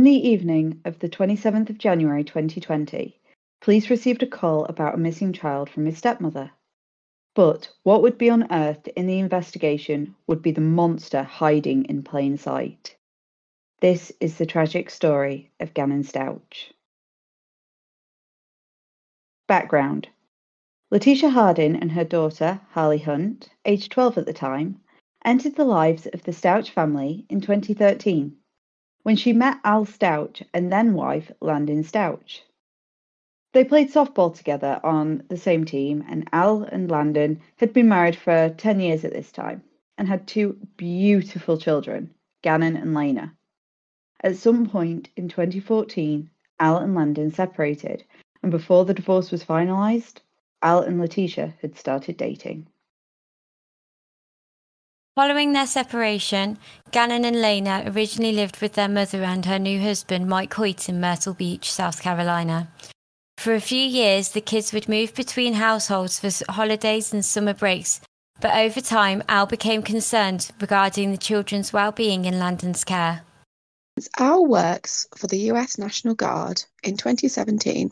In the evening of the 27th of January 2020, police received a call about a missing child from his stepmother. But what would be unearthed in the investigation would be the monster hiding in plain sight. This is the tragic story of Gannon Stauch. Background Letecia Hardin and her daughter, Harley Hunt, aged 12 at the time, entered the lives of the Stauch family in 2013 when she met Al Stauch and then wife Landon Stauch. They played softball together on the same team, and Al and Landon had been married for 10 years at this time and had two beautiful children, Gannon and Lena. At some point in 2014, Al and Landon separated, and before the divorce was finalised, Al and Letecia had started dating. Following their separation, Gannon and Lena originally lived with their mother and her new husband, Mike Hiott, in Myrtle Beach, South Carolina. For a few years, the kids would move between households for holidays and summer breaks, but over time, Al became concerned regarding the children's well being in Landon's care. Al works for the US National Guard. In 2017,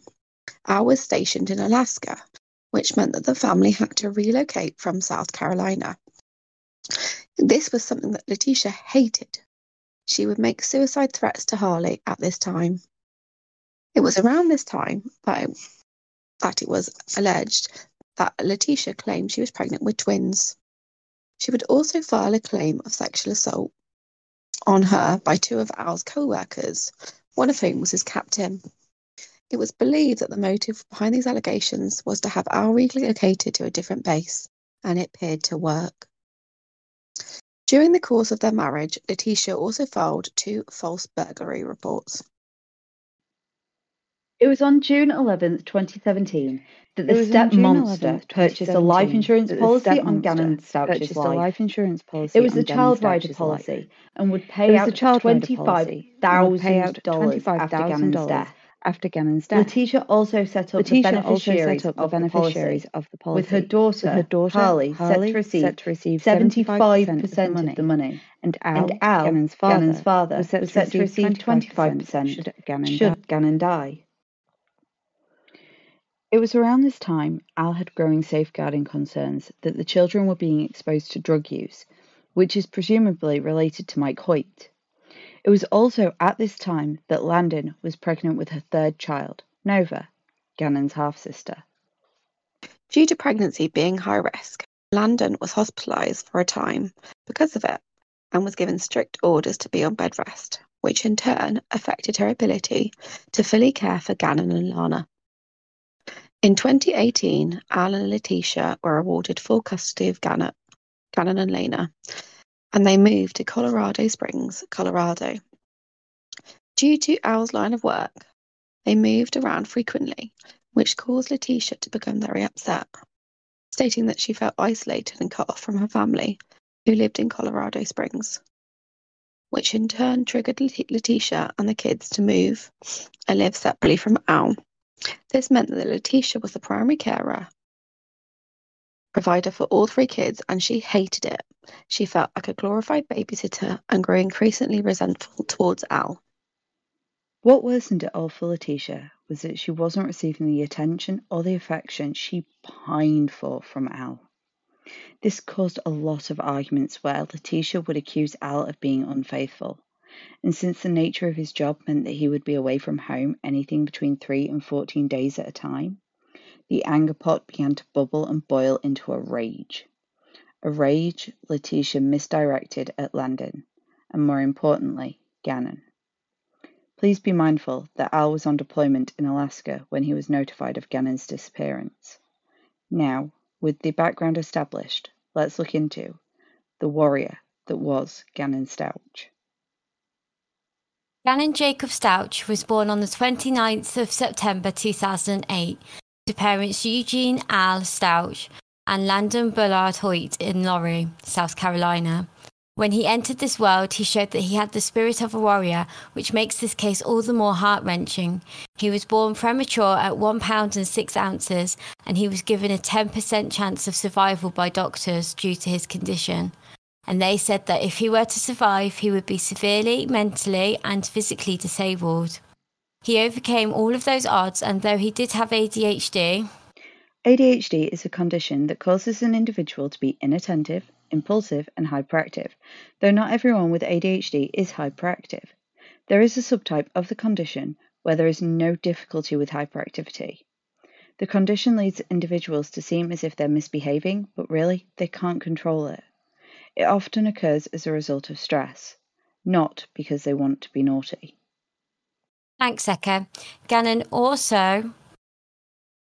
Al was stationed in Alaska, which meant that the family had to relocate from South Carolina. This was something that Letecia hated. She would make suicide threats to Harley at this time. It was around this time that, that it was alleged that Letecia claimed she was pregnant with twins. She would also file a claim of sexual assault on her by two of Al's co workers, one of whom was his captain. It was believed that the motive behind these allegations was to have Al relocated to a different base, and it appeared to work. During the course of their marriage, Letecia also filed two false burglary reports. It was on June 11, 2017, that the step monster purchased a life insurance policy on Gannon Stauch's life. life insurance policy. It was a child rider policy and would pay out $25,000 after Gannon's death after Gannon's death. Letecia also set up Letecia the beneficiaries, up of, the beneficiaries the of the policy, with her daughter, with her daughter Harley, Harley set to receive, set to receive 75% of the money, of the money. and Al, and Al Gannon's father, Gannon's father was set, was to, set to receive 25% should Gannon should. Gannon die. It was around this time Al had growing safeguarding concerns that the children were being exposed to drug use, which is presumably related to Mike Hiott. It was also at this time that Landon was pregnant with her third child, Nova, Gannon's half sister. Due to pregnancy being high risk, Landon was hospitalised for a time because of it and was given strict orders to be on bed rest, which in turn affected her ability to fully care for Gannon and Lana. In 2018, Al and Letecia were awarded full custody of Gannon, Gannon and Lena, and they moved to Colorado Springs, Colorado. Due to Al's line of work, they moved around frequently, which caused Letecia to become very upset, stating that she felt isolated and cut off from her family, who lived in Colorado Springs, which in turn triggered Letecia and the kids to move and live separately from Al. This meant that Letecia was the primary carer provider for all three kids, and she hated it. She felt like a glorified babysitter and grew increasingly resentful towards Al. What worsened it all for Letecia was that she wasn't receiving the attention or the affection she pined for from Al. This caused a lot of arguments where Letecia would accuse Al of being unfaithful. And since the nature of his job meant that he would be away from home anything between 3 and 14 days at a time, the anger pot began to bubble and boil into a rage. A rage Letecia misdirected at Landon, and more importantly, Gannon. Please be mindful that Al was on deployment in Alaska when he was notified of Gannon's disappearance. Now, with the background established, let's look into the warrior that was Gannon Stauch. Gannon Jacob Stauch was born on the 29th of September 2008 to parents Eugene Al Stauch and Landon Bullard Hiott in Loris, South Carolina. When he entered this world, he showed that he had the spirit of a warrior, which makes this case all the more heart wrenching. He was born premature at one pound and six ounces, and he was given a 10% chance of survival by doctors due to his condition. and they said that if he were to survive, he would be severely mentally and physically disabled. He overcame all of those odds, and though he did have ADHD, ADHD is a condition that causes an individual to be inattentive, impulsive, and hyperactive, though not everyone with ADHD is hyperactive. There is a subtype of the condition where there is no difficulty with hyperactivity. The condition leads individuals to seem as if they're misbehaving, but really they can't control it. It often occurs as a result of stress, not because they want to be naughty. Thanks, Eka. Gannon also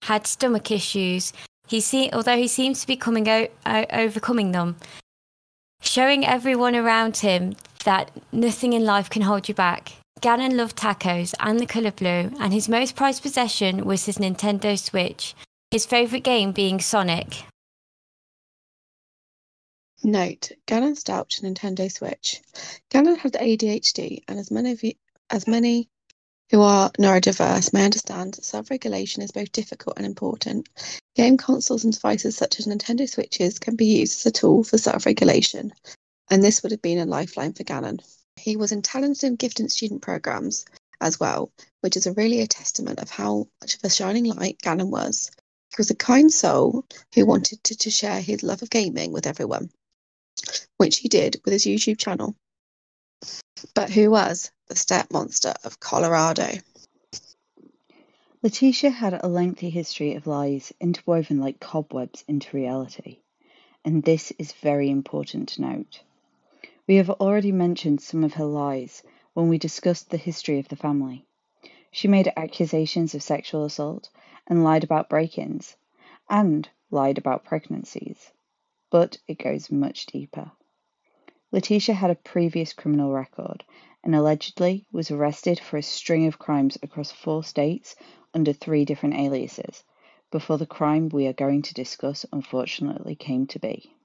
had stomach issues. He see, although he seems to be coming o- overcoming them, showing everyone around him that nothing in life can hold you back. Gannon loved tacos and the colour blue, and his most prized possession was his Nintendo Switch, his favourite game being Sonic. Note: Gannon Stauch Nintendo Switch. Gannon had ADHD, and as many as many who are neurodiverse may understand, self-regulation is both difficult and important. Game consoles and devices such as Nintendo Switches can be used as a tool for self-regulation, and this would have been a lifeline for Gannon. He was in talented and gifted student programs as well, which is a really a testament of how much of a shining light Gannon was. He was a kind soul who wanted to, to share his love of gaming with everyone, which he did with his YouTube channel. But who was the step monster of Colorado? Letecia had a lengthy history of lies interwoven like cobwebs into reality, and this is very important to note. We have already mentioned some of her lies when we discussed the history of the family. She made accusations of sexual assault and lied about break ins, and lied about pregnancies. But it goes much deeper. Letecia had a previous criminal record and allegedly was arrested for a string of crimes across four states under three different aliases before the crime we are going to discuss unfortunately came to be.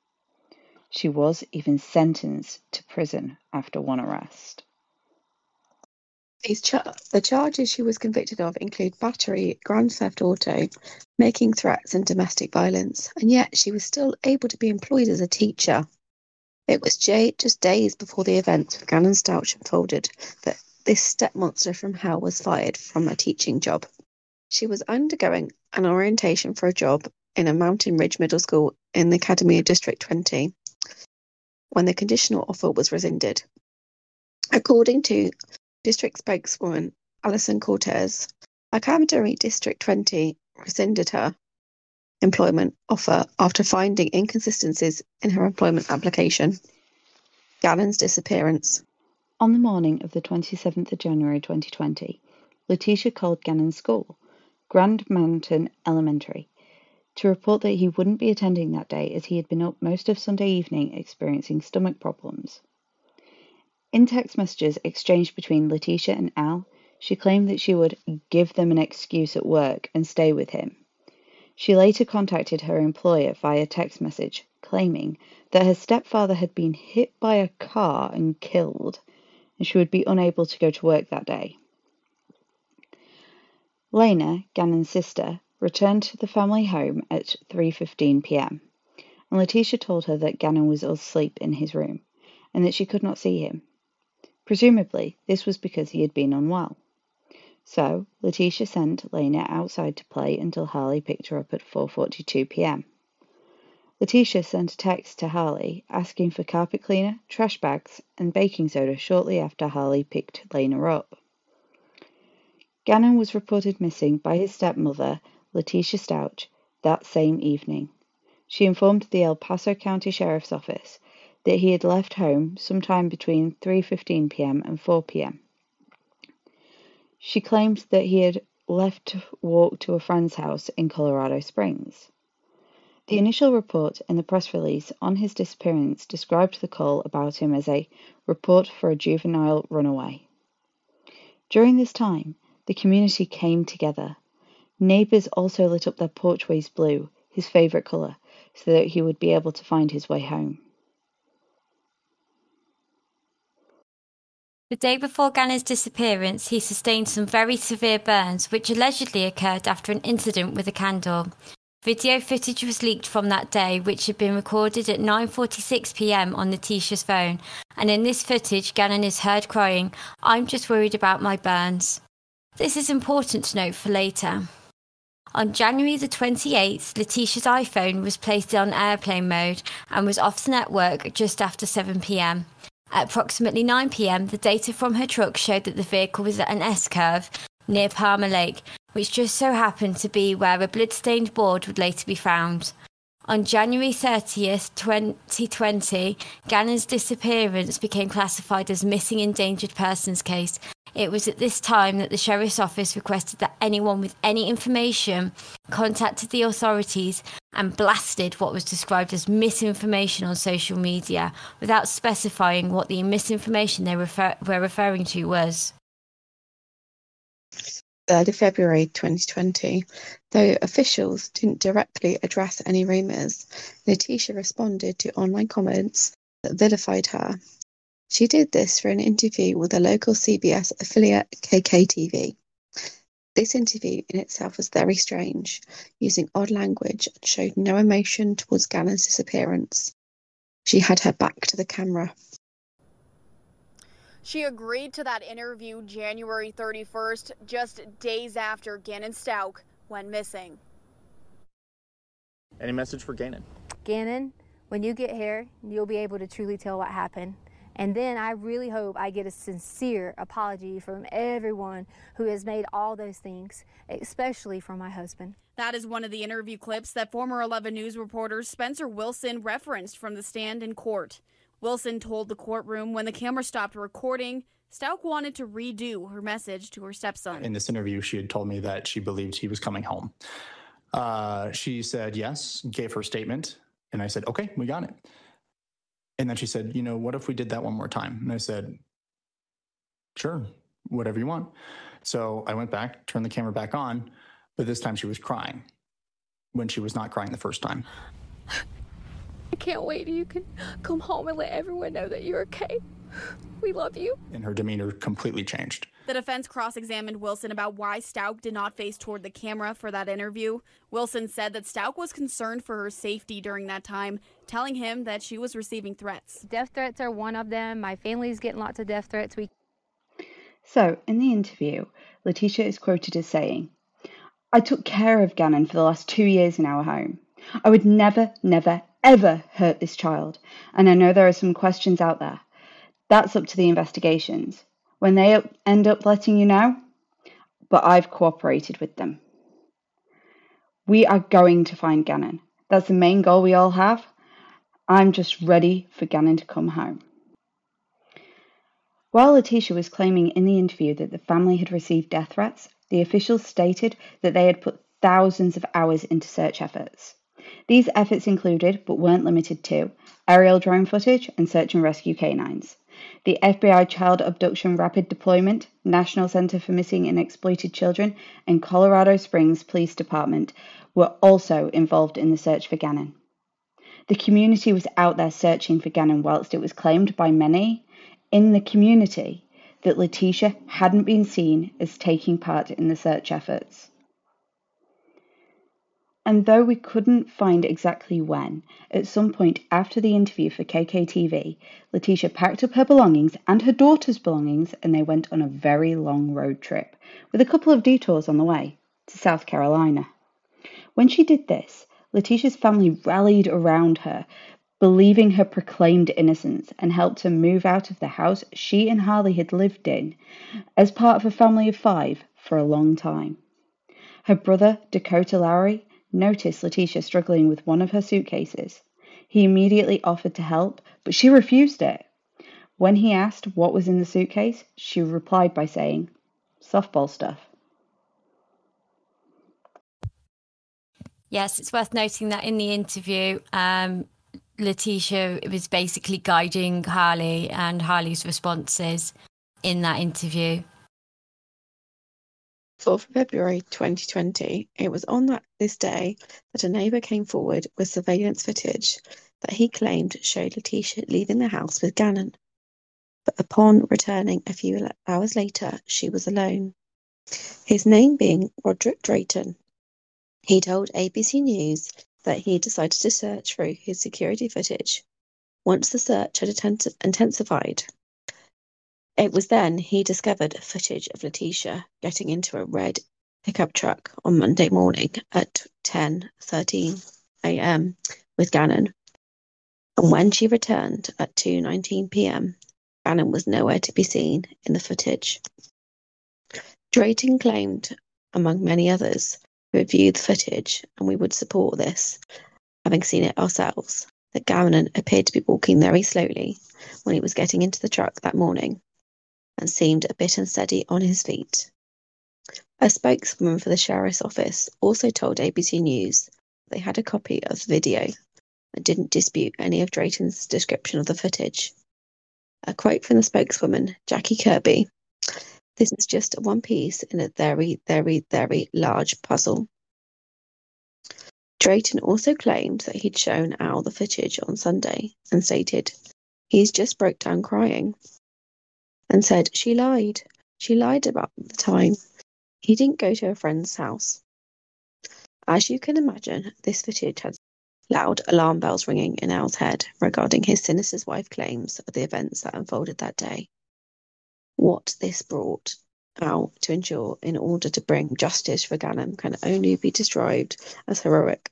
She was even sentenced to prison after one arrest. Char- the charges she was convicted of include battery, grand theft auto, making threats, and domestic violence, and yet she was still able to be employed as a teacher. It was just days before the events with Gannon Stauch unfolded that this step monster from hell was fired from a teaching job. She was undergoing an orientation for a job in a Mountain Ridge Middle School in the Academy of District 20 when the conditional offer was rescinded. According to district spokeswoman Alison Cortez, Academy District 20 rescinded her employment offer after finding inconsistencies in her employment application. Gannon's disappearance. On the morning of the 27th of January 2020, Letecia called Gannon's school, Grand Mountain Elementary, to report that he wouldn't be attending that day as he had been up most of Sunday evening experiencing stomach problems. In text messages exchanged between Letecia and Al, she claimed that she would give them an excuse at work and stay with him. She later contacted her employer via text message, claiming that her stepfather had been hit by a car and killed, and she would be unable to go to work that day. Lena, Gannon's sister, returned to the family home at 3:15 p.m. and Letecia told her that Gannon was asleep in his room and that she could not see him. Presumably, this was because he had been unwell. So, Letecia sent Lena outside to play until Harley picked her up at 4:42 p.m. Letecia sent a text to Harley asking for carpet cleaner, trash bags, and baking soda shortly after Harley picked Lena up. Gannon was reported missing by his stepmother Letecia Stauch that same evening. She informed the El Paso County Sheriff's Office that he had left home sometime between 3:15 p.m. and 4 p.m. She claimed that he had left to walk to a friend's house in Colorado Springs. The initial report in the press release on his disappearance described the call about him as a report for a juvenile runaway. During this time, the community came together Neighbors also lit up their porchways blue, his favorite color, so that he would be able to find his way home. The day before Gannon's disappearance, he sustained some very severe burns, which allegedly occurred after an incident with a candle. Video footage was leaked from that day, which had been recorded at 9:46 p.m. on Letecia's phone, and in this footage, Gannon is heard crying, "I'm just worried about my burns." This is important to note for later. On January the 28th, Letecia's iPhone was placed on airplane mode and was off the network just after 7 pm. At approximately 9 pm, the data from her truck showed that the vehicle was at an S curve near Palmer Lake, which just so happened to be where a blood-stained board would later be found. On January 30th, 2020, Gannon's disappearance became classified as missing endangered persons case. It was at this time that the Sheriff's Office requested that anyone with any information contacted the authorities and blasted what was described as misinformation on social media without specifying what the misinformation they refer- were referring to was. 3rd of February 2020. Though officials didn't directly address any rumours, Letecia responded to online comments that vilified her. She did this for an interview with a local CBS affiliate, KKTV. This interview in itself was very strange, using odd language and showed no emotion towards Gannon's disappearance. She had her back to the camera. She agreed to that interview January 31st, just days after Gannon Stauch went missing. Any message for Gannon? Gannon, when you get here, you'll be able to truly tell what happened. And then I really hope I get a sincere apology from everyone who has made all those things, especially from my husband. That is one of the interview clips that former 11 News reporter Spencer Wilson referenced from the stand in court. Wilson told the courtroom when the camera stopped recording, Stauch wanted to redo her message to her stepson. In this interview, she had told me that she believed he was coming home. Uh, she said yes, gave her statement, and I said, okay, we got it. And then she said, you know, what if we did that one more time? And I said, sure, whatever you want. So I went back, turned the camera back on, but this time she was crying when she was not crying the first time. I can't wait till you can come home and let everyone know that you're okay. We love you. And her demeanor completely changed. The defense cross examined Wilson about why Stauch did not face toward the camera for that interview. Wilson said that Stauch was concerned for her safety during that time, telling him that she was receiving threats. Death threats are one of them. My family's getting lots of death threats. We So, in the interview, Letecia is quoted as saying, I took care of Gannon for the last two years in our home. I would never, never, ever hurt this child, and I know there are some questions out there. That's up to the investigations. When they end up letting you know, but I've cooperated with them. We are going to find Gannon. That's the main goal we all have. I'm just ready for Gannon to come home. While Letecia was claiming in the interview that the family had received death threats, the officials stated that they had put thousands of hours into search efforts. These efforts included, but weren't limited to, aerial drone footage and search and rescue canines. The FBI Child Abduction Rapid Deployment, National Center for Missing and Exploited Children, and Colorado Springs Police Department were also involved in the search for Gannon. The community was out there searching for Gannon whilst it was claimed by many in the community that Letecia hadn't been seen as taking part in the search efforts. And though we couldn't find exactly when, at some point after the interview for KKTV, Letecia packed up her belongings and her daughter's belongings and they went on a very long road trip, with a couple of detours on the way, to South Carolina. When she did this, Letecia's family rallied around her, believing her proclaimed innocence, and helped her move out of the house she and Harley had lived in as part of a family of five for a long time. Her brother, Dakota Lowry, noticed Letecia struggling with one of her suitcases. He immediately offered to help, but she refused it. When he asked what was in the suitcase, she replied by saying, softball stuff. Yes, it's worth noting that in the interview, um, Letecia was basically guiding Harley and Harley's responses in that interview. 4th February 2020, it was on that this day that a neighbour came forward with surveillance footage that he claimed showed Letecia leaving the house with Gannon. But upon returning a few hours later, she was alone. His name being Roderick Drayton. He told ABC News that he decided to search through his security footage once the search had intensified. It was then he discovered footage of Letecia getting into a red pickup truck on Monday morning at 10:13 a.m. with Gannon. And when she returned at 2:19 p.m., Gannon was nowhere to be seen in the footage. Drayton claimed, among many others, who had viewed the footage, and we would support this, having seen it ourselves, that Gannon appeared to be walking very slowly when he was getting into the truck that morning and seemed a bit unsteady on his feet. A spokeswoman for the sheriff's office also told ABC News they had a copy of the video and didn't dispute any of Drayton's description of the footage. A quote from the spokeswoman, Jackie Kirby This is just one piece in a very, very, very large puzzle. Drayton also claimed that he'd shown Al the footage on Sunday and stated, He's just broke down crying and said she lied. She lied about the time. He didn't go to a friend's house. As you can imagine, this footage had loud alarm bells ringing in Al's head regarding his sinister wife claims of the events that unfolded that day. What this brought Al to endure in order to bring justice for Gannon can only be described as heroic.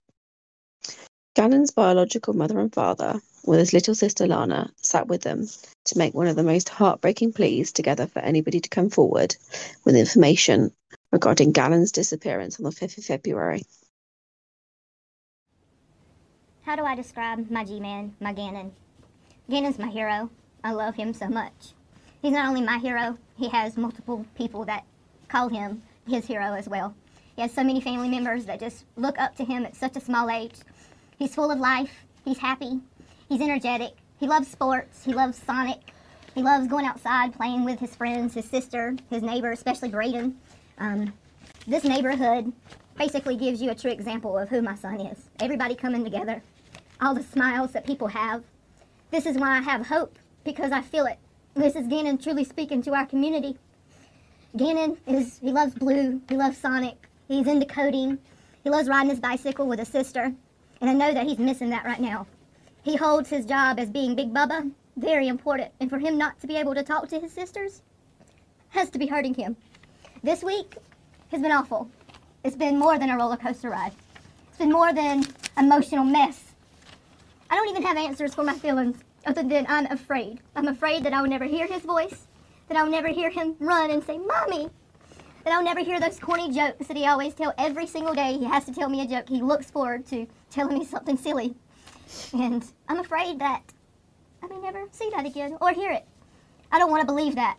Gannon's biological mother and father with his little sister Lana, sat with them to make one of the most heartbreaking pleas together for anybody to come forward with information regarding Gannon's disappearance on the 5th of February. How do I describe my G Man, my Gannon? Gannon's my hero. I love him so much. He's not only my hero, he has multiple people that call him his hero as well. He has so many family members that just look up to him at such a small age. He's full of life, he's happy, He's energetic. He loves sports. He loves Sonic. He loves going outside, playing with his friends, his sister, his neighbor, especially Braden. Um, this neighborhood basically gives you a true example of who my son is. Everybody coming together, all the smiles that people have. This is why I have hope, because I feel it. This is Gannon truly speaking to our community. Gannon is, he loves blue, he loves Sonic, he's into coding, he loves riding his bicycle with his sister, and I know that he's missing that right now. He holds his job as being Big Bubba very important, and for him not to be able to talk to his sisters has to be hurting him. This week has been awful. It's been more than a roller coaster ride. It's been more than emotional mess. I don't even have answers for my feelings other than I'm afraid. I'm afraid that I will never hear his voice, that I'll never hear him run and say, Mommy, that I'll never hear those corny jokes that he always tells every single day. He has to tell me a joke. He looks forward to telling me something silly. And I'm afraid that I may never see that again or hear it. I don't want to believe that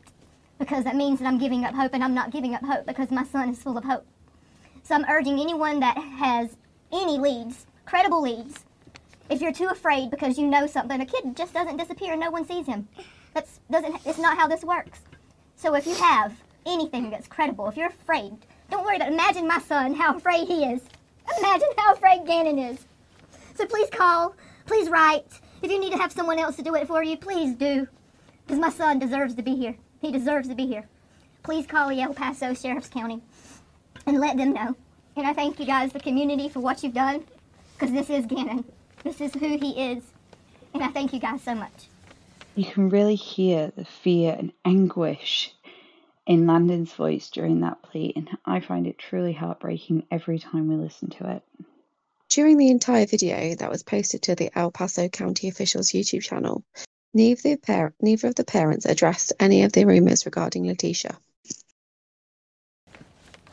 because that means that I'm giving up hope and I'm not giving up hope because my son is full of hope. So I'm urging anyone that has any leads, credible leads, if you're too afraid because you know something, a kid just doesn't disappear and no one sees him. That's doesn't it's not how this works. So if you have anything that's credible, if you're afraid, don't worry about it. imagine my son, how afraid he is. Imagine how afraid Gannon is. So please call, please write. If you need to have someone else to do it for you, please do. Because my son deserves to be here. He deserves to be here. Please call the El Paso Sheriff's County and let them know. And I thank you guys, the community, for what you've done. Because this is Gannon. This is who he is. And I thank you guys so much. You can really hear the fear and anguish in Landon's voice during that plea, and I find it truly heartbreaking every time we listen to it. During the entire video that was posted to the El Paso County officials' YouTube channel, neither, par- neither of the parents addressed any of the rumors regarding Letecia.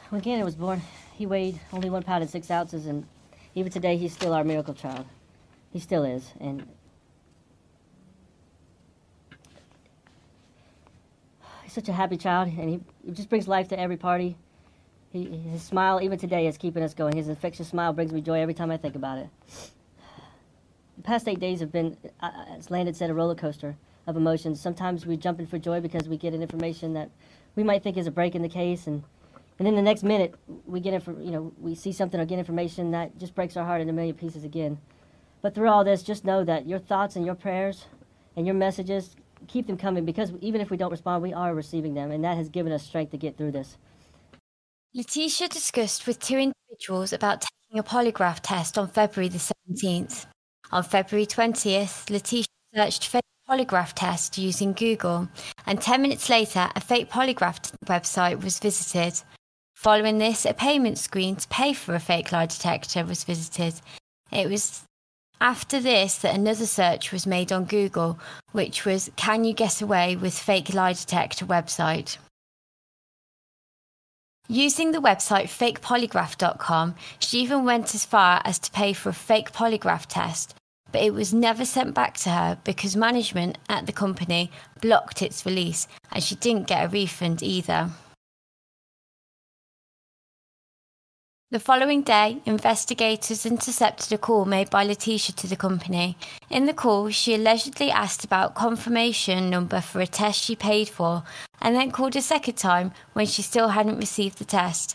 When Gannon was born, he weighed only one pound and six ounces, and even today, he's still our miracle child. He still is, and he's such a happy child, and he just brings life to every party. He, his smile, even today, is keeping us going. His infectious smile brings me joy every time I think about it. The past eight days have been, as Landon said, a roller coaster of emotions. Sometimes we jump in for joy because we get an information that we might think is a break in the case, and and then the next minute we get inf- you know we see something or get information that just breaks our heart into a million pieces again. But through all this, just know that your thoughts and your prayers and your messages keep them coming because even if we don't respond, we are receiving them, and that has given us strength to get through this. Letecia discussed with two individuals about taking a polygraph test on February the 17th. On February 20th, Letecia searched fake polygraph test using Google, and 10 minutes later, a fake polygraph website was visited. Following this, a payment screen to pay for a fake lie detector was visited. It was after this that another search was made on Google, which was Can you get away with fake lie detector website? Using the website fakepolygraph.com, she even went as far as to pay for a fake polygraph test, but it was never sent back to her because management at the company blocked its release and she didn't get a refund either. The following day, investigators intercepted a call made by Letecia to the company. In the call, she allegedly asked about confirmation number for a test she paid for, and then called a second time when she still hadn't received the test.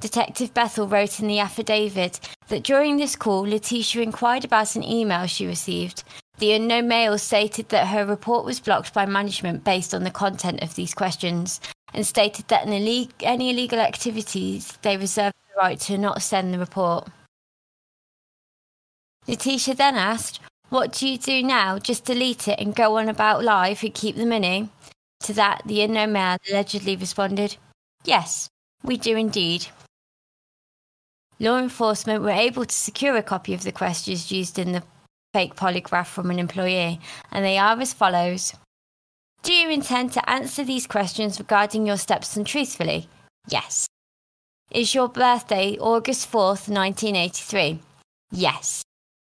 Detective Bethel wrote in the affidavit that during this call, Letecia inquired about an email she received. The unknown male stated that her report was blocked by management based on the content of these questions and stated that any illegal activities they reserved right to not send the report. Letecia then asked, What do you do now? Just delete it and go on about life and keep the money? To that, the unknown man allegedly responded, Yes, we do indeed. Law enforcement were able to secure a copy of the questions used in the fake polygraph from an employee, and they are as follows Do you intend to answer these questions regarding your stepson truthfully? Yes. Is your birthday August 4th, 1983? Yes.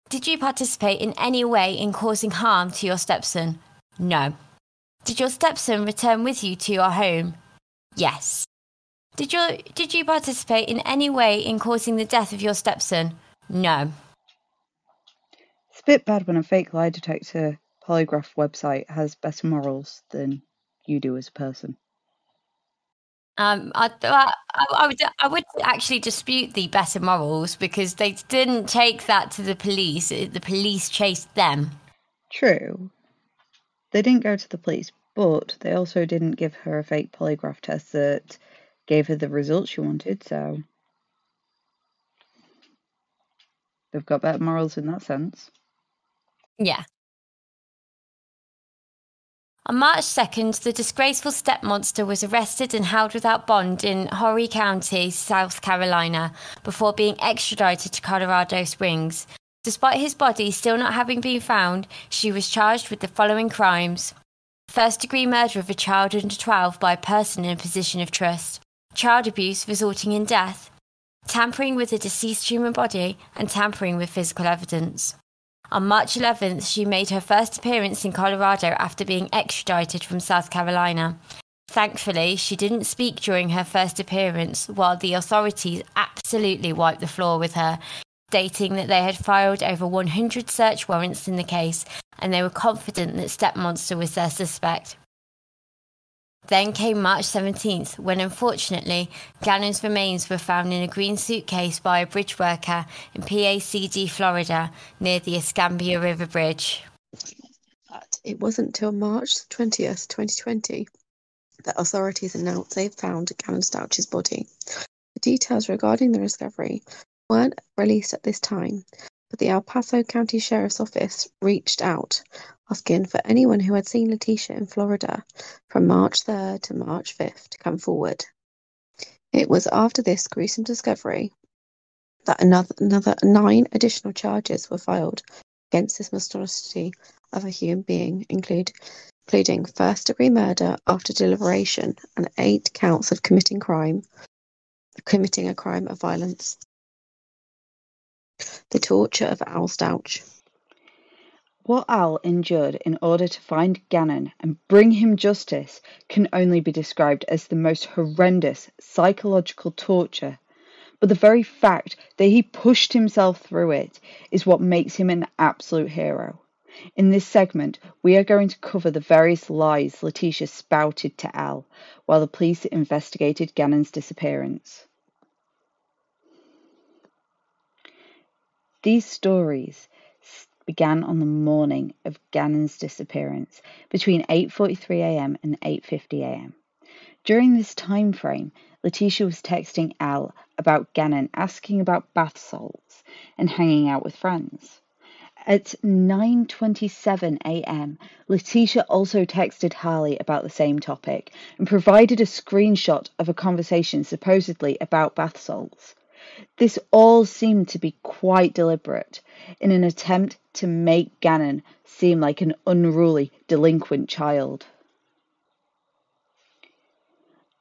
Did you participate in any way in causing harm to your stepson? No. Did your stepson return with you to your home? Yes. Did you, did you participate in any way in causing the death of your stepson? No. It's a bit bad when a fake lie detector polygraph website has better morals than you do as a person. Um, I, I, I, would I would actually dispute the better morals because they didn't take that to the police. The police chased them. True. They didn't go to the police, but they also didn't give her a fake polygraph test that gave her the results she wanted, so they've got better morals in that sense. Yeah. On March 2nd, the disgraceful step monster was arrested and held without bond in Horry County, South Carolina, before being extradited to Colorado Springs. Despite his body still not having been found, she was charged with the following crimes first degree murder of a child under 12 by a person in a position of trust, child abuse resulting in death, tampering with a deceased human body, and tampering with physical evidence. On March 11th, she made her first appearance in Colorado after being extradited from South Carolina. Thankfully, she didn't speak during her first appearance, while the authorities absolutely wiped the floor with her, stating that they had filed over 100 search warrants in the case and they were confident that Step Monster was their suspect. Then came March 17th, when unfortunately Gannon's remains were found in a green suitcase by a bridge worker in Pace, Florida, near the Escambia River Bridge. But it wasn't till March 20th, 2020, that authorities announced they found Gannon Stauch's body. The details regarding the discovery weren't released at this time, but the El Paso County Sheriff's Office reached out asking for anyone who had seen Letecia in Florida from March 3rd to March 5th to come forward. It was after this gruesome discovery that another, another nine additional charges were filed against this monstrosity of a human being, include, including first degree murder after deliberation and eight counts of committing crime, committing a crime of violence. The torture of Al Stauch. What Al endured in order to find Gannon and bring him justice can only be described as the most horrendous psychological torture. But the very fact that he pushed himself through it is what makes him an absolute hero. In this segment, we are going to cover the various lies Letecia spouted to Al while the police investigated Gannon's disappearance. These stories began on the morning of Gannon's disappearance between 8:43 a.m. and 8:50 a.m. During this time frame, Letecia was texting Al about Gannon, asking about bath salts and hanging out with friends. At 9:27 a.m., Letecia also texted Harley about the same topic and provided a screenshot of a conversation supposedly about bath salts. This all seemed to be quite deliberate in an attempt to make Gannon seem like an unruly, delinquent child.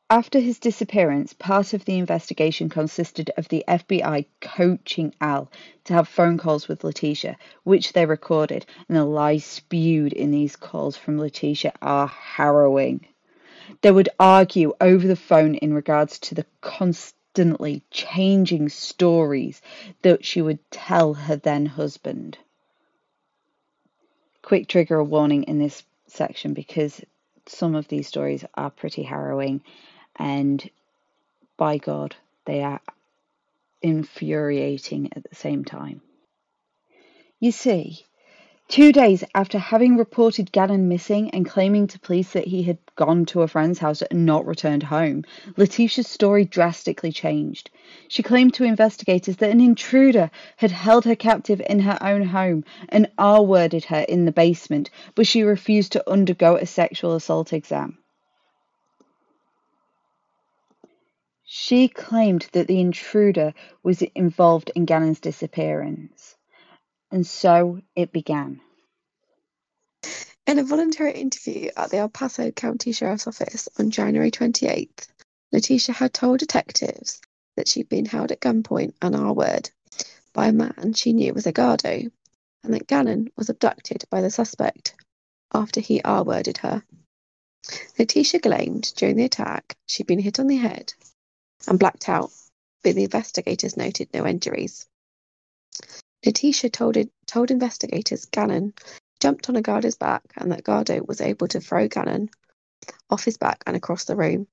After his disappearance, part of the investigation consisted of the FBI coaching Al to have phone calls with Letecia, which they recorded, and the lies spewed in these calls from Letecia are harrowing. They would argue over the phone in regards to the constantly changing stories that she would tell her then husband. Quick trigger warning in this section because some of these stories are pretty harrowing and by God, they are infuriating at the same time. You see, two days after having reported Gannon missing and claiming to police that he had gone to a friend's house and not returned home, Letecia's story drastically changed. She claimed to investigators that an intruder had held her captive in her own home and R worded her in the basement, but she refused to undergo a sexual assault exam. She claimed that the intruder was involved in Gannon's disappearance, and so it began. In a voluntary interview at the El Paso County Sheriff's Office on January 28th, Letecia had told detectives that she'd been held at gunpoint and R-word by a man she knew was Edgardo, and that Gannon was abducted by the suspect after he R-worded her. Letecia claimed during the attack she'd been hit on the head and blacked out, but the investigators noted no injuries. Letecia told, told investigators Gannon jumped on Edgardo's back and that Edgardo was able to throw Gannon off his back and across the room.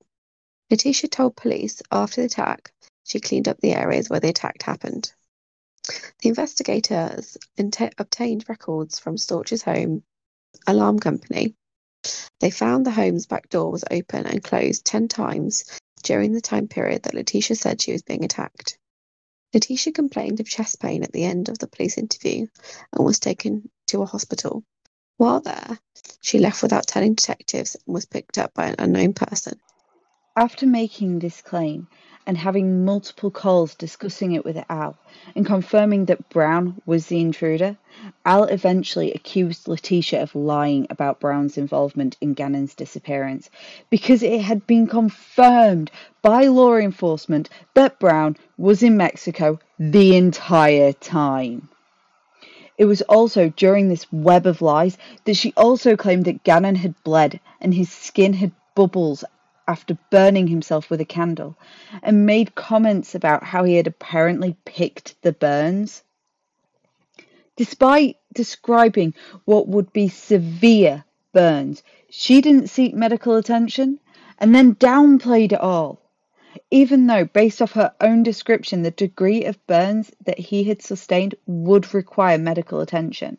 Letecia told police after the attack she cleaned up the areas where the attack happened. The investigators obtained records from Stauch's home alarm company. They found the home's back door was open and closed 10 times during the time period that Letecia said she was being attacked. Letecia complained of chest pain at the end of the police interview and was taken to a hospital. While there, she left without telling detectives and was picked up by an unknown person. After making this claim, and having multiple calls discussing it with Al and confirming that Brown was the intruder, Al eventually accused Letecia of lying about Brown's involvement in Gannon's disappearance because it had been confirmed by law enforcement that Brown was in Mexico the entire time. It was also during this web of lies that she also claimed that Gannon had bled and his skin had bubbles after burning himself with a candle and made comments about how he had apparently picked the burns. Despite describing what would be severe burns, she didn't seek medical attention and then downplayed it all. Even though, based off her own description, the degree of burns that he had sustained would require medical attention.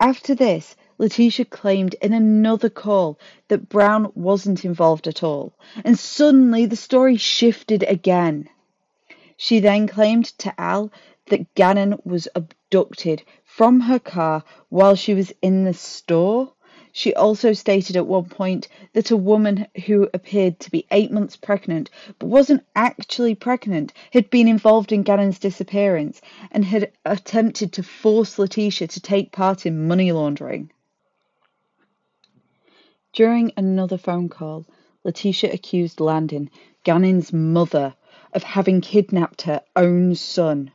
After this, Letecia claimed in another call that Brown wasn't involved at all, and suddenly the story shifted again. She then claimed to Al that Gannon was abducted from her car while she was in the store she also stated at one point that a woman who appeared to be eight months pregnant but wasn't actually pregnant had been involved in Gannon's disappearance and had attempted to force Letecia to take part in money laundering. During another phone call, Letecia accused Landon, Gannon's mother, of having kidnapped her own son.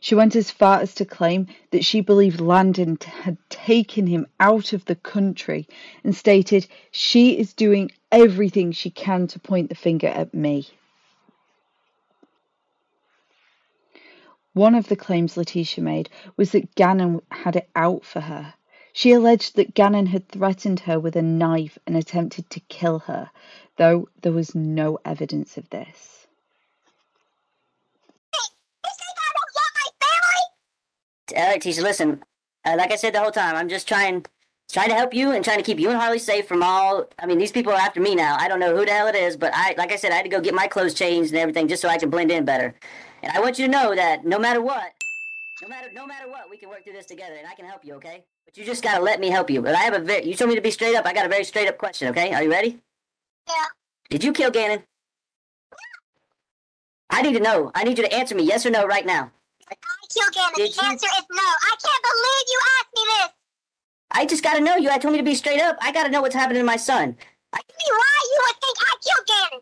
She went as far as to claim that she believed Landon had taken him out of the country and stated, She is doing everything she can to point the finger at me. One of the claims Letecia made was that Gannon had it out for her. She alleged that Gannon had threatened her with a knife and attempted to kill her, though there was no evidence of this. Uh, Tisha, listen. Uh, like I said the whole time, I'm just trying trying to help you and trying to keep you and Harley safe from all. I mean, these people are after me now. I don't know who the hell it is, but I, like I said, I had to go get my clothes changed and everything just so I can blend in better. And I want you to know that no matter what, no matter no matter what, we can work through this together, and I can help you. Okay? But you just gotta let me help you. But I have a very. You told me to be straight up. I got a very straight up question. Okay? Are you ready? Yeah. Did you kill Gannon? I need to know. I need you to answer me yes or no right now. I killed Gannon. Did the you- answer is no. I can't believe you asked me this. I just gotta know. You I told me to be straight up. I gotta know what's happening to my son. Tell me why you would think I killed Gannon.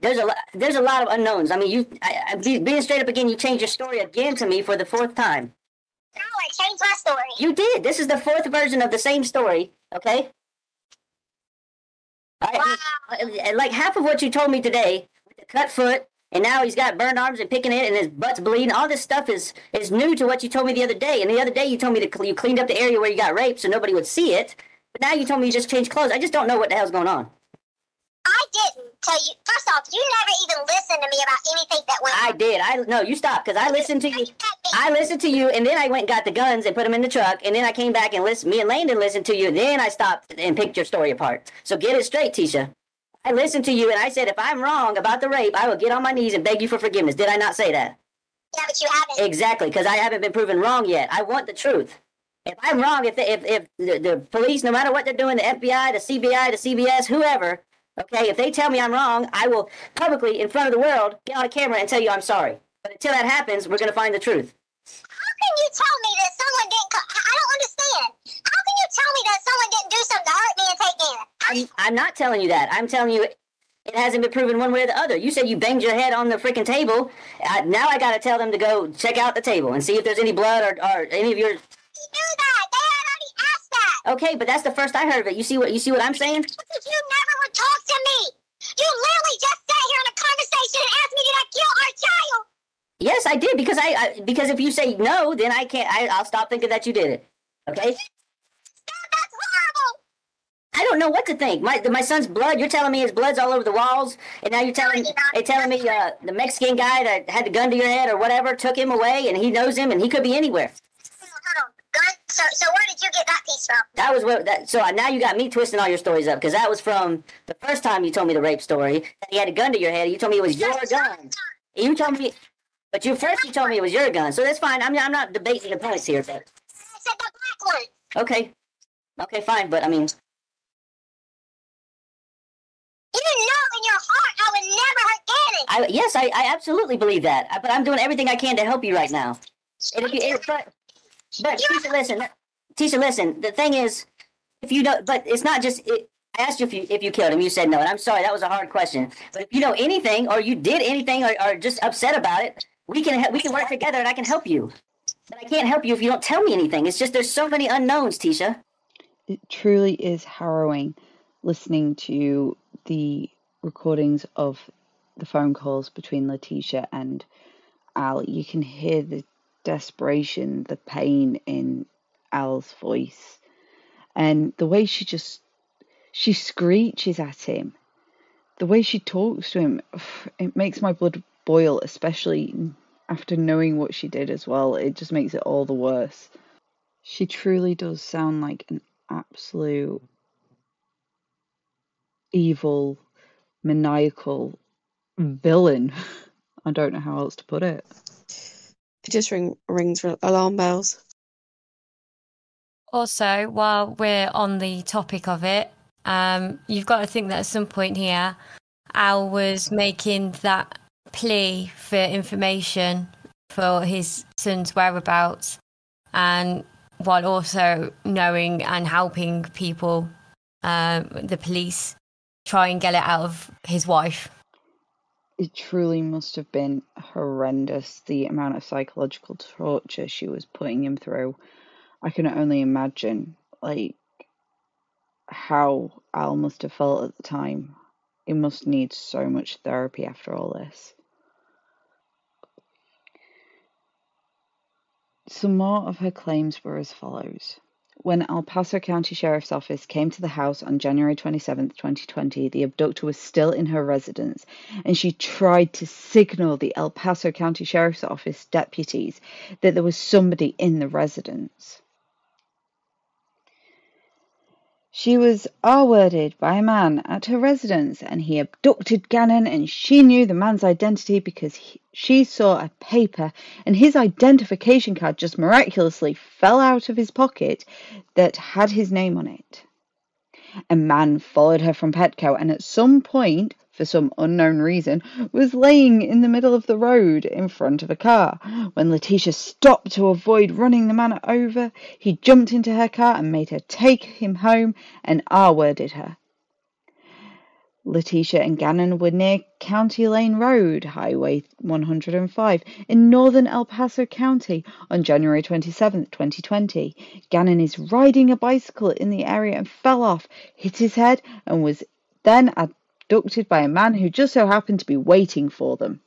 There's a lot. There's a lot of unknowns. I mean, you I, I, being straight up again. You changed your story again to me for the fourth time. Changed my story. You did. This is the fourth version of the same story. Okay. I, I- like half of what you told me today, with the cut foot, and now he's got burned arms and picking it, and his butt's bleeding. All this stuff is is new to what you told me the other day. And the other day you told me to cl- you cleaned up the area where you got raped so nobody would see it. But now you told me you just changed clothes. I just don't know what the hell's going on. I didn't tell you. First off, you never even listened to me about anything that went I on. did. I no, you stopped because I listened to you. I listened to you, and then I went and got the guns and put them in the truck, and then I came back and listened. Me and Landon listened to you. And then I stopped and picked your story apart. So get it straight, Tisha. I listened to you, and I said if I'm wrong about the rape, I will get on my knees and beg you for forgiveness. Did I not say that? Yeah, but you haven't. Exactly, because I haven't been proven wrong yet. I want the truth. If I'm wrong, if the, if if the, the police, no matter what they're doing, the FBI, the CBI, the CBS, whoever, okay, if they tell me I'm wrong, I will publicly, in front of the world, get on a camera and tell you I'm sorry. But until that happens, we're gonna find the truth. How can you tell me that someone didn't? Co- I I don't understand. How can you tell me that someone didn't do something to hurt me and take Gannon? I'm, I'm not telling you that. I'm telling you it hasn't been proven one way or the other. You said you banged your head on the freaking table. Uh, now I got to tell them to go check out the table and see if there's any blood or, or any of your. You knew that. They had already asked that. Okay, but that's the first I heard of it. You see what you see what I'm saying? You never to me. You literally just sat here in a conversation and asked me, did I kill our child? Yes, I did because I, I because if you say no, then I can't. I, I'll stop thinking that you did it. Okay. That's horrible. I don't know what to think. My my son's blood. You're telling me his blood's all over the walls, and now you're telling you're telling me uh, the Mexican guy that had the gun to your head or whatever took him away, and he knows him, and he could be anywhere. Hold on, hold on. Gun. So, so where did you get that piece from? That was what that. So now you got me twisting all your stories up because that was from the first time you told me the rape story. That he had a gun to your head. And you told me it was your gun. You told me, but you first you told me it was your gun. So that's fine. I'm I'm not debating the points here. But I said the black one. okay, okay, fine. But I mean, You know in your heart I would never hurt Gannon. I yes, I, I absolutely believe that. I- But I'm doing everything I can to help you right now. And if you, if, but but Tisha, listen, Tisha, listen. The thing is, if you know, but it's not just. It, I asked you if you if you killed him. You said no, and I'm sorry. That was a hard question. But if you know anything, or you did anything, or, or just upset about it, we can we can work together, and I can help you. But I can't help you if you don't tell me anything. It's just there's so many unknowns, Tisha. It truly is harrowing listening to the recordings of the phone calls between Letecia and Al. You can hear the desperation, the pain in Al's voice, and the way she just she screeches at him. The way she talks to him, it makes my blood boil, especially after knowing what she did as well. It just makes it all the worse. She truly does sound like an absolute evil, maniacal villain. I don't know how else to put it. Just ring, rings alarm bells. Also, while we're on the topic of it, um, you've got to think that at some point here, Al was making that plea for information for his son's whereabouts, and while also knowing and helping people, um, the police, try and get it out of his wife. It truly must have been horrendous the amount of psychological torture she was putting him through. I can only imagine, like, how Al must have felt at the time. He must need so much therapy after all this. Some more of her claims were as follows. When El Paso County Sheriff's Office came to the house on January 27, 2020, the abductor was still in her residence and she tried to signal the El Paso County Sheriff's Office deputies that there was somebody in the residence. She was R-worded by a man at her residence and he abducted Gannon and she knew the man's identity because he, she saw a paper and his identification card just miraculously fell out of his pocket that had his name on it. A man followed her from Petco and at some point, for some unknown reason, was laying in the middle of the road in front of a car. When Letecia stopped to avoid running the man over, he jumped into her car and made her take him home and R-worded her. Letecia and Gannon were near County Line Road, Highway 105, in northern El Paso County on January 27, 2020. Gannon is riding a bicycle in the area and fell off, hit his head, and was then abducted by a man who just so happened to be waiting for them.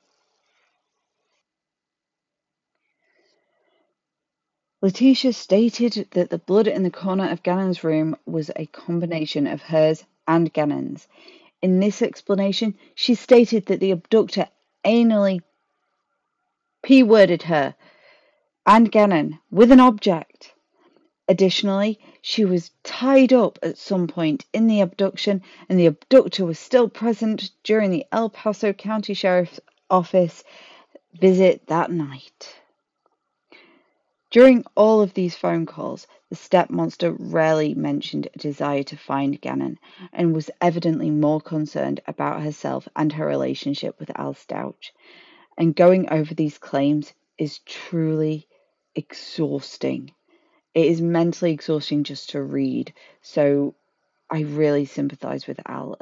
Letecia stated that the blood in the corner of Gannon's room was a combination of hers and Gannon's. In this explanation, she stated that the abductor anally p-worded her and Gannon with an object. Additionally, she was tied up at some point in the abduction, and the abductor was still present during the El Paso County Sheriff's Office visit that night. During all of these phone calls, the step monster rarely mentioned a desire to find Gannon and was evidently more concerned about herself and her relationship with Al Stauch. And going over these claims is truly exhausting. It is mentally exhausting just to read. So I really sympathize with Al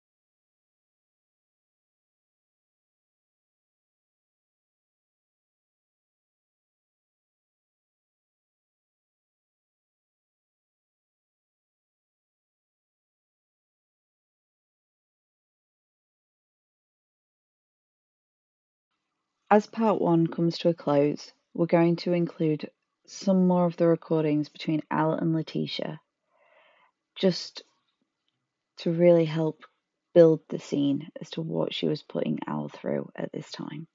As part one comes to a close, we're going to include some more of the recordings between Al and Letecia, just to really help build the scene as to what she was putting Al through at this time.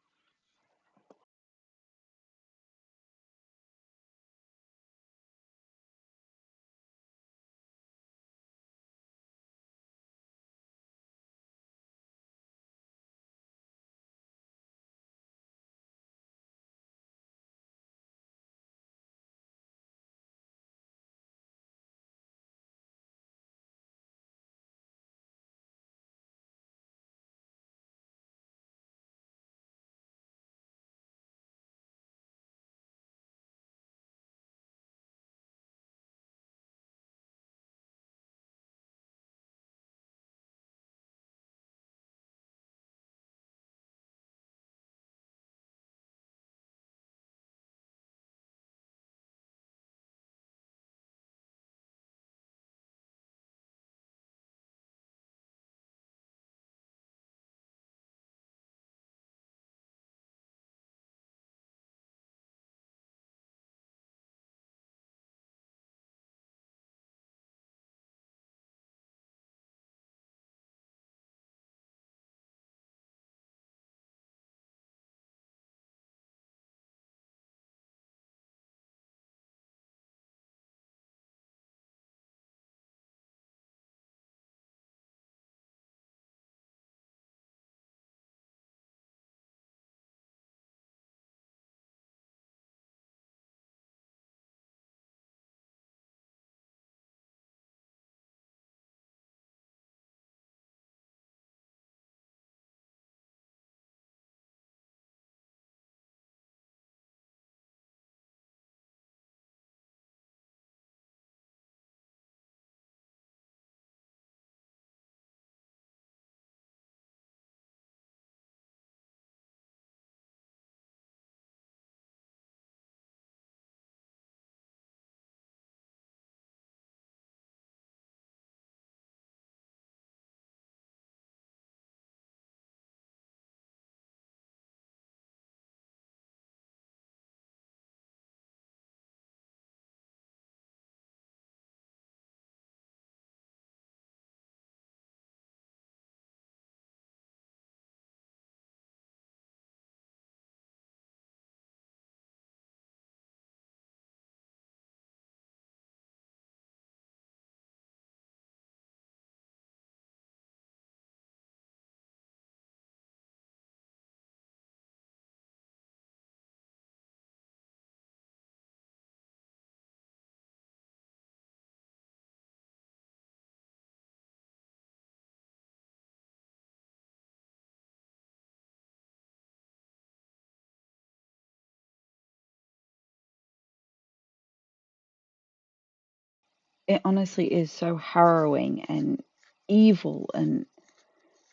It honestly is so harrowing and evil and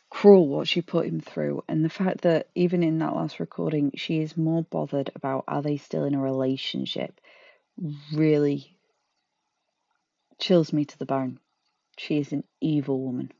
cruel what she put him through. And the fact that even in that last recording she is more bothered about are they still in a relationship really chills me to the bone. She is an evil woman